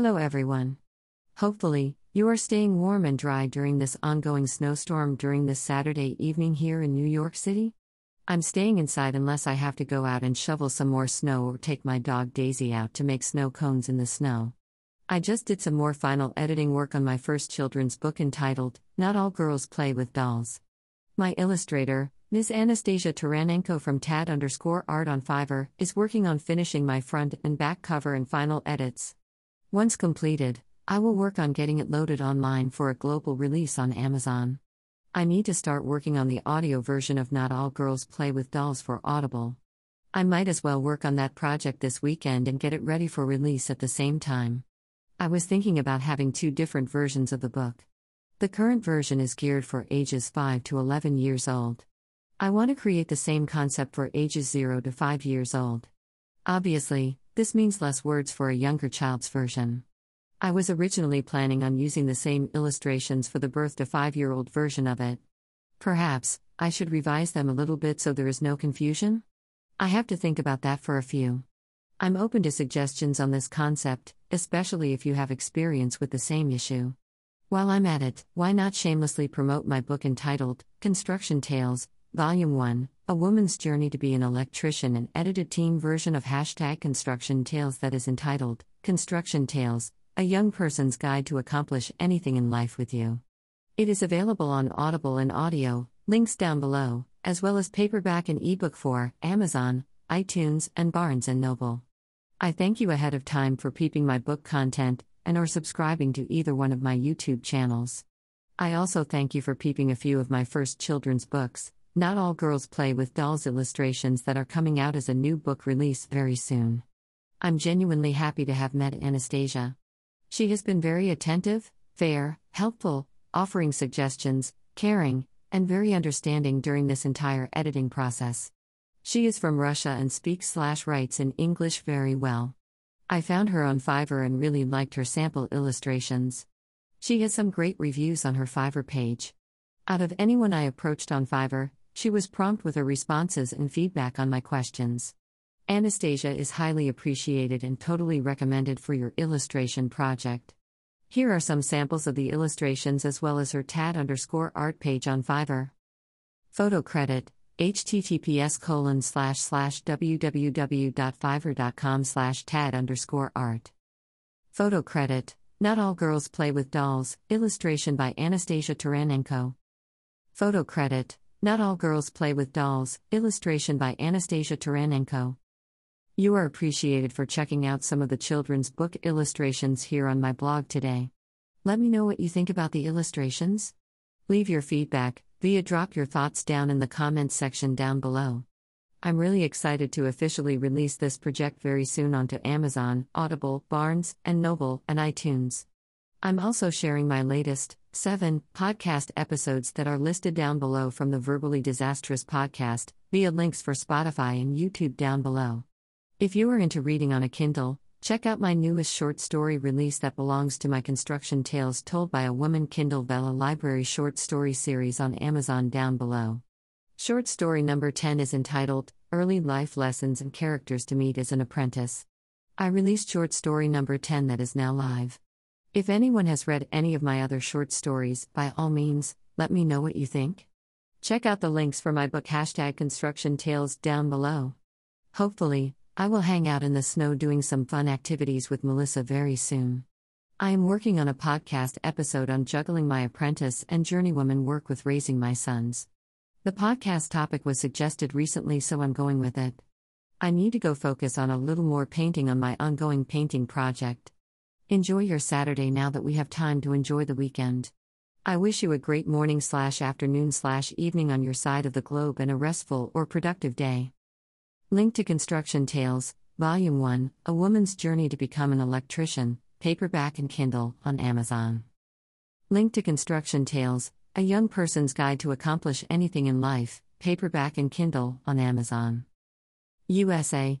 Hello, everyone. Hopefully, you are staying warm and dry during this ongoing snowstorm during this Saturday evening here in New York City. I'm staying inside unless I have to go out and shovel some more snow or take my dog Daisy out to make snow cones in the snow. I just did some more final editing work on my first children's book entitled, Not All Girls Play with Dolls. My illustrator, Ms. Anastasia Taranenko from Tad underscore art on Fiverr, is working on finishing my front and back cover and final edits. Once completed, I will work on getting it loaded online for a global release on Amazon. I need to start working on the audio version of Not All Girls Play with Dolls for Audible. I might as well work on that project this weekend and get it ready for release at the same time. I was thinking about having two different versions of the book. The current version is geared for ages 5 to 11 years old. I want to create the same concept for ages 0 to 5 years old. Obviously, this means less words for a younger child's version. I was originally planning on using the same illustrations for the birth to 5 year old version of it. Perhaps, I should revise them a little bit so there is no confusion? I have to think about that for a few. I'm open to suggestions on this concept, especially if you have experience with the same issue. While I'm at it, why not shamelessly promote my book entitled Construction Tales, Volume 1 A Woman's Journey to be an Electrician, an edited team version of hashtag Construction Tales that is entitled Construction Tales A Young Person's Guide to Accomplish Anything in Life with You. It is available on Audible and audio, links down below, as well as paperback and ebook for Amazon, iTunes, and Barnes & Noble. I thank you ahead of time for peeping my book content and or subscribing to either one of my YouTube channels. I also thank you for peeping a few of my first children's books. Not All Girls Play with Dolls illustrations that are coming out as a new book release very soon. I'm genuinely happy to have met Anastasia. She has been very attentive, fair, helpful, offering suggestions, caring, and very understanding during this entire editing process. She is from Russia and speaks slash writes in English very well. I found her on Fiverr and really liked her sample illustrations. She has some great reviews on her Fiverr page. Out of anyone I approached on Fiverr, she was prompt with her responses and feedback on my questions. Anastasia is highly appreciated and totally recommended for your illustration project. Here are some samples of the illustrations as well as her tad underscore art page on Fiverr. Photo credit https colon slash slash www.fiverr.com slash tad underscore art. Photo credit Not All Girls Play with Dolls, illustration by Anastasia Taranenko. Photo credit not All Girls Play with Dolls, illustration by Anastasia Taranenko. You are appreciated for checking out some of the children's book illustrations here on my blog today. Let me know what you think about the illustrations. Leave your feedback via drop your thoughts down in the comments section down below. I'm really excited to officially release this project very soon onto Amazon, Audible, Barnes and Noble, and iTunes. I'm also sharing my latest, 7 podcast episodes that are listed down below from the Verbally Disastrous podcast via links for Spotify and YouTube down below. If you are into reading on a Kindle, check out my newest short story release that belongs to my Construction Tales Told by a Woman Kindle Vella Library short story series on Amazon down below. Short story number 10 is entitled Early Life Lessons and Characters to Meet as an Apprentice. I released short story number 10 that is now live. If anyone has read any of my other short stories, by all means, let me know what you think. Check out the links for my book hashtag construction tales down below. Hopefully, I will hang out in the snow doing some fun activities with Melissa very soon. I am working on a podcast episode on juggling my apprentice and journeywoman work with raising my sons. The podcast topic was suggested recently, so I'm going with it. I need to go focus on a little more painting on my ongoing painting project. Enjoy your Saturday now that we have time to enjoy the weekend. I wish you a great morning slash afternoon slash evening on your side of the globe and a restful or productive day. Link to Construction Tales, Volume 1 A Woman's Journey to Become an Electrician, paperback and Kindle, on Amazon. Link to Construction Tales, A Young Person's Guide to Accomplish Anything in Life, paperback and Kindle, on Amazon. USA,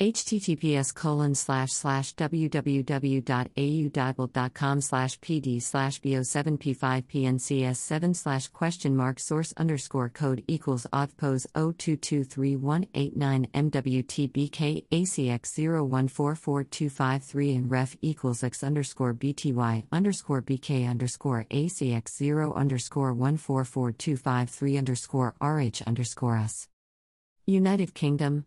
Https colon slash slash www.audible.com slash pd slash bo7p5pncs7 slash question mark source underscore code equals authpose 0223189 mwtbk acx0144253 and ref equals x underscore bty underscore bk underscore acx0 underscore 144253 underscore rh underscore us. United Kingdom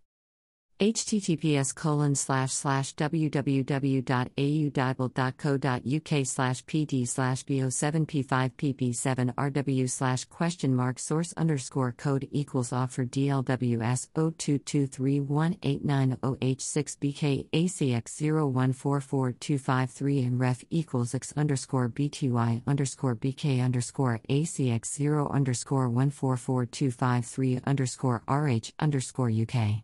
https colon slash slash www.audible.co.uk slash pd slash bo7p5pp7 rw slash question mark source underscore code equals offer dlws 02231890h6 bk acx0144253 and ref equals x underscore bty underscore bk underscore acx0 underscore 144253 underscore rh underscore uk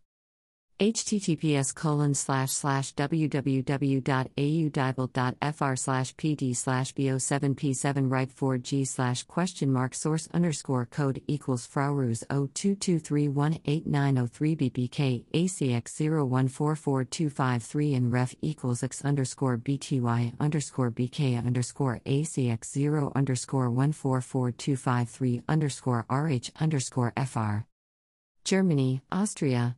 https colon slash slash www.audible.fr slash pd slash bo7p7 right 4g slash question mark source underscore code equals fraurus 02231890 bbk acx0144253 and ref equals x underscore bty underscore bk underscore acx0 underscore 144253 underscore rh underscore fr Germany, Austria,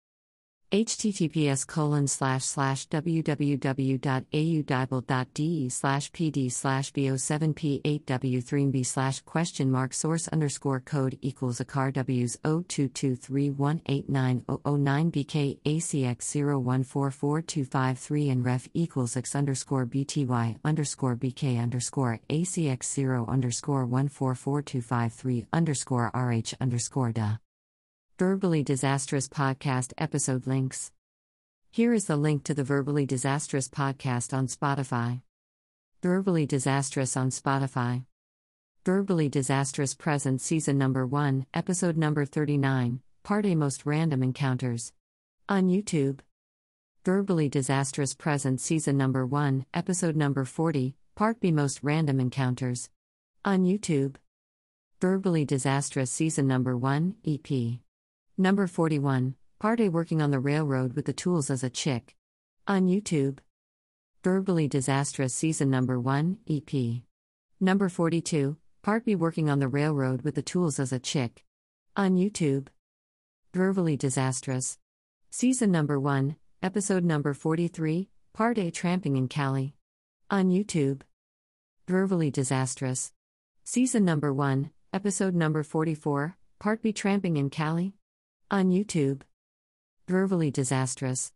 https colon slash slash www.audible.de slash pd slash bo7p8w3b slash question mark source underscore code equals a car w's 0223189009 bk acx0144253 and ref equals x underscore bty underscore bk underscore acx0 underscore 144253 underscore rh underscore Verbally Disastrous Podcast episode links. Here is the link to the Verbally Disastrous podcast on Spotify. Verbally Disastrous on Spotify. Verbally Disastrous Present Season Number 1, Episode Number 39, Part A Most Random Encounters. On YouTube. Verbally Disastrous Present Season Number 1, Episode Number 40, Part B Most Random Encounters. On YouTube. Verbally Disastrous Season Number 1, EP. Number 41, Part A Working on the Railroad with the Tools as a Chick. On YouTube. Verbally Disastrous Season Number 1, EP. Number 42, Part B Working on the Railroad with the Tools as a Chick. On YouTube. Verbally Disastrous. Season Number 1, Episode Number 43, Part A Tramping in Cali. On YouTube. Verbally Disastrous. Season Number 1, Episode Number 44, Part B Tramping in Cali. On YouTube. Verbally Disastrous.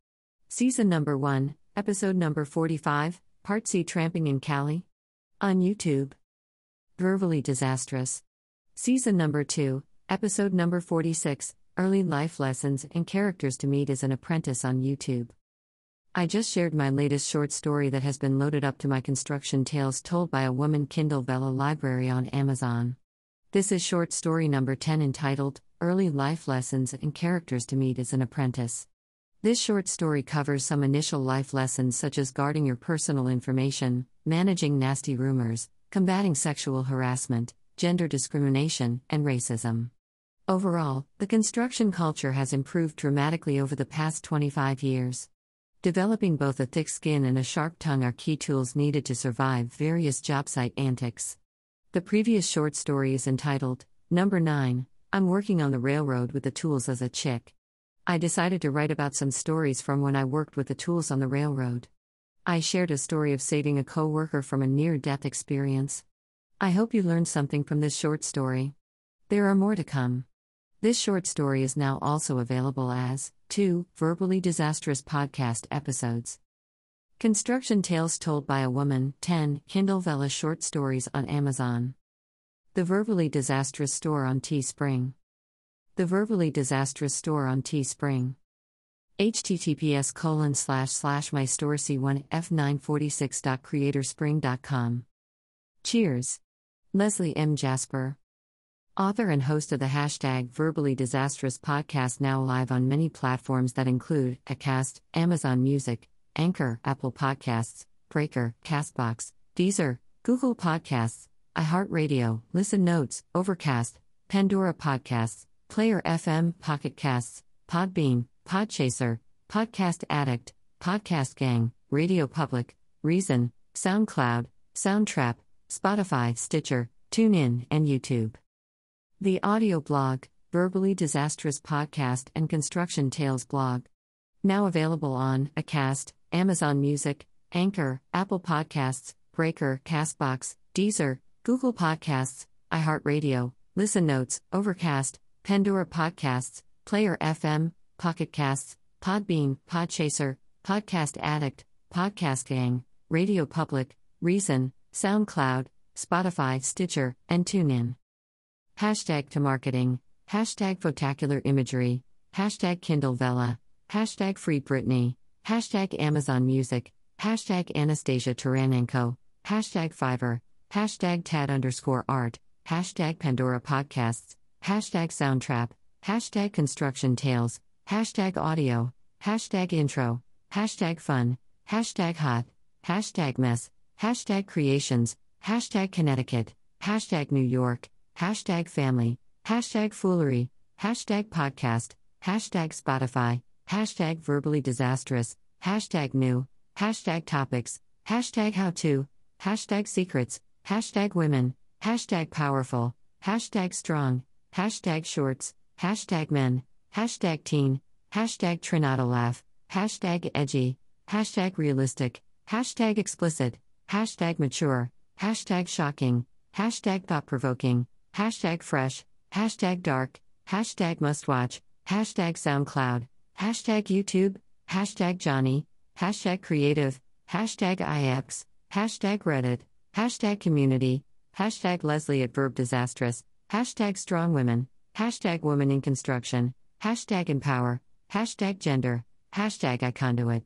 Season number 1, episode number 45, Part C Tramping in Cali. On YouTube. Verbally Disastrous. Season number 2, episode number 46, Early Life Lessons and Characters to Meet as an Apprentice on YouTube. I just shared my latest short story that has been loaded up to my construction tales told by a woman Kindle Vella library on Amazon. This is short story number 10 entitled Early Life Lessons and Characters to Meet as an Apprentice. This short story covers some initial life lessons such as guarding your personal information, managing nasty rumors, combating sexual harassment, gender discrimination, and racism. Overall, the construction culture has improved dramatically over the past 25 years. Developing both a thick skin and a sharp tongue are key tools needed to survive various job site antics. The previous short story is entitled, Number 9 I'm working on the railroad with the tools as a chick. I decided to write about some stories from when I worked with the tools on the railroad. I shared a story of saving a coworker from a near death experience. I hope you learned something from this short story. There are more to come. This short story is now also available as two verbally disastrous podcast episodes. Construction Tales Told by a Woman 10 Kindle Vella Short Stories on Amazon. The Verbally Disastrous Store on Teespring. The Verbally Disastrous Store on Teespring. https colon slash slash my store c1 f946.creatorspring.com. Cheers. Leslie M. Jasper. Author and host of the hashtag Verbally Disastrous podcast, now live on many platforms that include Acast, Amazon Music, Anchor, Apple Podcasts, Breaker, Castbox, Deezer, Google Podcasts, iHeartRadio, Listen Notes, Overcast, Pandora Podcasts, Player FM, Pocket Casts, Podbean, Podchaser, Podcast Addict, Podcast Gang, Radio Public, Reason, SoundCloud, Soundtrap, Spotify, Stitcher, TuneIn, and YouTube. The audio blog, Verbally Disastrous Podcast and Construction Tales blog. Now available on Acast, Amazon Music, Anchor, Apple Podcasts, Breaker, Castbox, Deezer, Google Podcasts, iHeartRadio, Listen Notes, Overcast, Pandora Podcasts, Player FM, Pocket Casts, Podbean, Podchaser, Podcast Addict, Podcast Gang, Radio Public, Reason, SoundCloud, Spotify, Stitcher, and TuneIn. Hashtag to marketing, hashtag photacular imagery, hashtag Kindle Vella, hashtag Free Britney, hashtag Amazon Music, hashtag Anastasia Taranenko, hashtag Fiverr, hashtag Tad underscore art, hashtag Pandora Podcasts, hashtag Soundtrap, hashtag Construction Tales, hashtag Audio, hashtag Intro, hashtag Fun, hashtag Hot, hashtag Mess, hashtag Creations, hashtag Connecticut, hashtag New York, hashtag Family, hashtag Foolery, hashtag Podcast, hashtag Spotify, hashtag Verbally Disastrous, hashtag New, hashtag Topics, hashtag How To, hashtag Secrets, hashtag Women, hashtag Powerful, hashtag Strong, hashtag Shorts, hashtag Men, hashtag Teen, hashtag Trinata Laugh, hashtag Edgy, hashtag Realistic, hashtag Explicit, hashtag Mature, hashtag Shocking, hashtag Thought Provoking, hashtag Fresh, hashtag Dark, hashtag Mustwatch, hashtag SoundCloud, hashtag YouTube, hashtag Johnny, hashtag Creative, hashtag IX, hashtag Reddit, hashtag Community, hashtag Leslie at Verb Disastrous, hashtag Strong Women, hashtag Women in Construction, hashtag Empower, hashtag Gender, hashtag iConduit,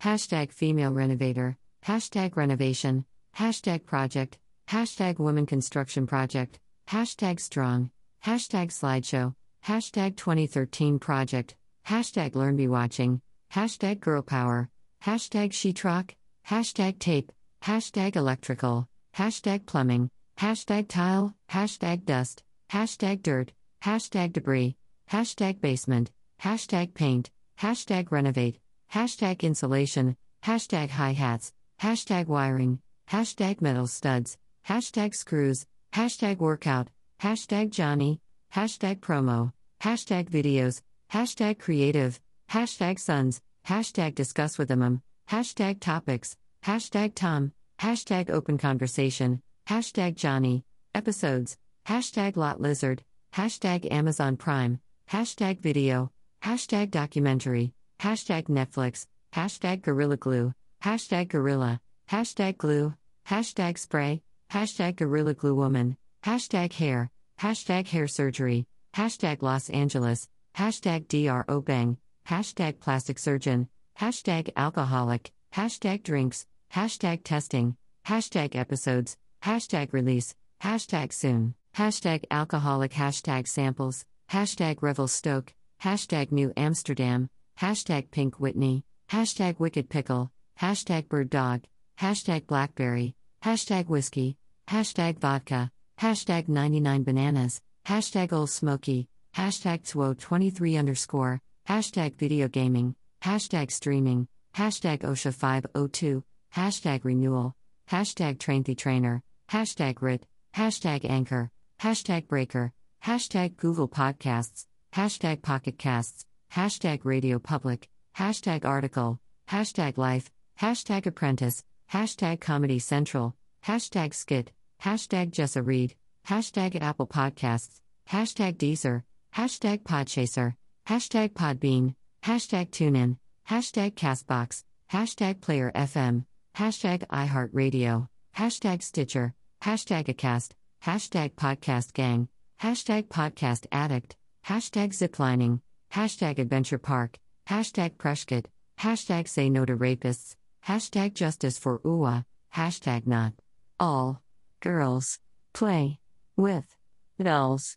hashtag Female Renovator, hashtag Renovation, hashtag Project, hashtag Women Construction Project, hashtag Strong, hashtag Slideshow, hashtag 2013 Project, hashtag Learn Be Watching, hashtag Girl Power, hashtag Sheetrock, hashtag Tape, hashtag Electrical, hashtag Plumbing, hashtag Tile, hashtag Dust, hashtag Dirt, hashtag Debris, hashtag Basement, hashtag Paint, hashtag Renovate, hashtag Insulation, hashtag Hi Hats, hashtag Wiring, hashtag Metal Studs, hashtag Screws, hashtag Workout, hashtag Johnny, hashtag Promo, hashtag Videos, hashtag Creative, hashtag Sons, hashtag Discuss with them, hashtag Topics, hashtag Tom, hashtag Open Conversation, hashtag Johnny, Episodes, hashtag Lot Lizard, hashtag Amazon Prime, hashtag Video, hashtag Documentary, hashtag Netflix, hashtag Gorilla Glue, hashtag Gorilla, hashtag Glue, hashtag Spray, hashtag Gorilla Glue Woman, hashtag Hair, hashtag Hair Surgery, hashtag Los Angeles, hashtag Dr. Obeng, hashtag Plastic Surgeon, hashtag Alcoholic, hashtag Drinks, hashtag Testing, hashtag Episodes, hashtag Release, hashtag Soon, hashtag Alcoholic, hashtag Samples, hashtag Revel Stoke, hashtag New Amsterdam, hashtag Pink Whitney, hashtag Wicked Pickle, hashtag Bird Dog, hashtag Blackberry, hashtag Whiskey, hashtag Vodka, hashtag 99 Bananas, hashtag Old Smoky, hashtag Two23 underscore, hashtag Video Gaming, hashtag Streaming, hashtag OSHA 502, hashtag Renewal, hashtag Train the Trainer, hashtag RIT, hashtag Anchor, hashtag Breaker, hashtag Google Podcasts, hashtag Pocket Casts, hashtag Radio Public, hashtag Article, hashtag Life, hashtag Apprentice, hashtag Comedy Central, hashtag Skit, hashtag Jessa Reed, hashtag Apple Podcasts, hashtag Deezer, hashtag Podchaser, hashtag Podbean, hashtag TuneIn, hashtag Castbox, hashtag Player FM, hashtag iHeartRadio, hashtag Stitcher, hashtag Acast, hashtag Podcast Gang, hashtag Podcast Addict, hashtag Ziplining, hashtag Adventure Park, hashtag Prescott, hashtag Say No to Rapists, hashtag Justice for UWA, hashtag Not All Girls Play with Dolls.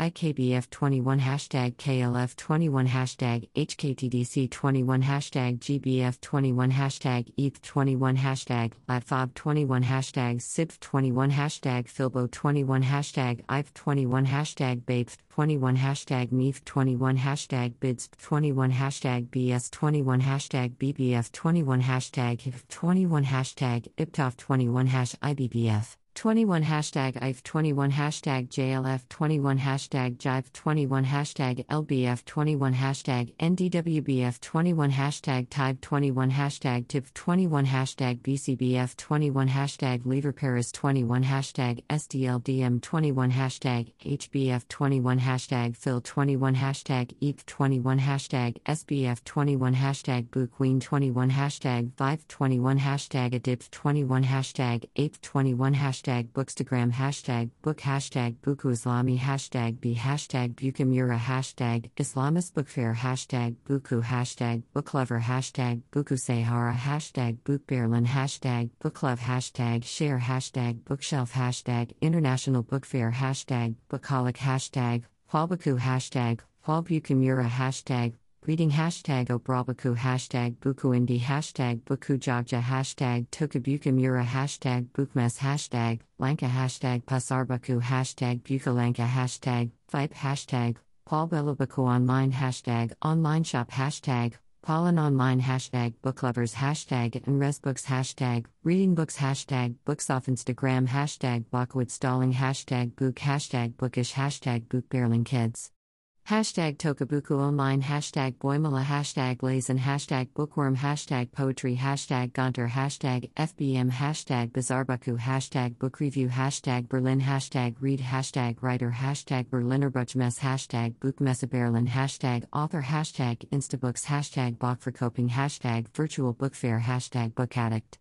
IKBF21 hashtag KLF21 hashtag HKTDC21 hashtag GBF21 hashtag ETH21 hashtag LATFOB21 hashtag SIBF21 hashtag Filbo21 hashtag IF21 hashtag BABE21 hashtag MEF21 hashtag BIDS21 hashtag BS21 hashtag BBF21 hashtag HIF21 hashtag IPTOF21 hash IBBF 21 hashtag IF 21 hashtag JLF 21 hashtag Jive 21 hashtag LBF 21 hashtag NDWBF 21 hashtag Type 21 hashtag TIP 21 hashtag BCBF 21 hashtag Lever Paris 21 hashtag SDLDM 21 hashtag HBF 21 hashtag Phil 21 hashtag EAP 21 hashtag SBF 21 hashtag Boo Queen 21 hashtag Vive 21 hashtag ADIP 21 hashtag APE 21 hashtag hashtag bookstagram hashtag book hashtag buku islami hashtag b hashtag bukamura hashtag islamist book fair hashtag buku hashtag booklover hashtag buku sahara hashtag bookberlin hashtag booklove hashtag share hashtag bookshelf hashtag international book fair hashtag bookaholic hashtag Hualbuku hashtag Hualbukamura hashtag Reading hashtag Obrabaku hashtag Bukuindi hashtag Bukujagja hashtag Tokabukamura hashtag Bukmes hashtag Lanka hashtag Pasarbaku hashtag Bukalanka hashtag Vipe hashtag Paulbelabaku online hashtag Online shop hashtag Pollen online hashtag Booklovers hashtag and Resbooks hashtag Reading books hashtag Books off Instagram hashtag Blockwood stalling hashtag Book hashtag Bookish hashtag Bookbarreling kids Hashtag Tokabuku Online Hashtag Boimala Hashtag Lazen Hashtag Bookworm Hashtag Poetry Hashtag Gonter Hashtag FBM Hashtag Bizarbaku Hashtag Book Review Hashtag Berlin Hashtag Read Hashtag Writer Hashtag Berliner Buchmesse Hashtag Buchmesse Berlin Hashtag Author Hashtag Instabooks Hashtag Bachverkoping Hashtag Virtual Book Fair Hashtag Book Addict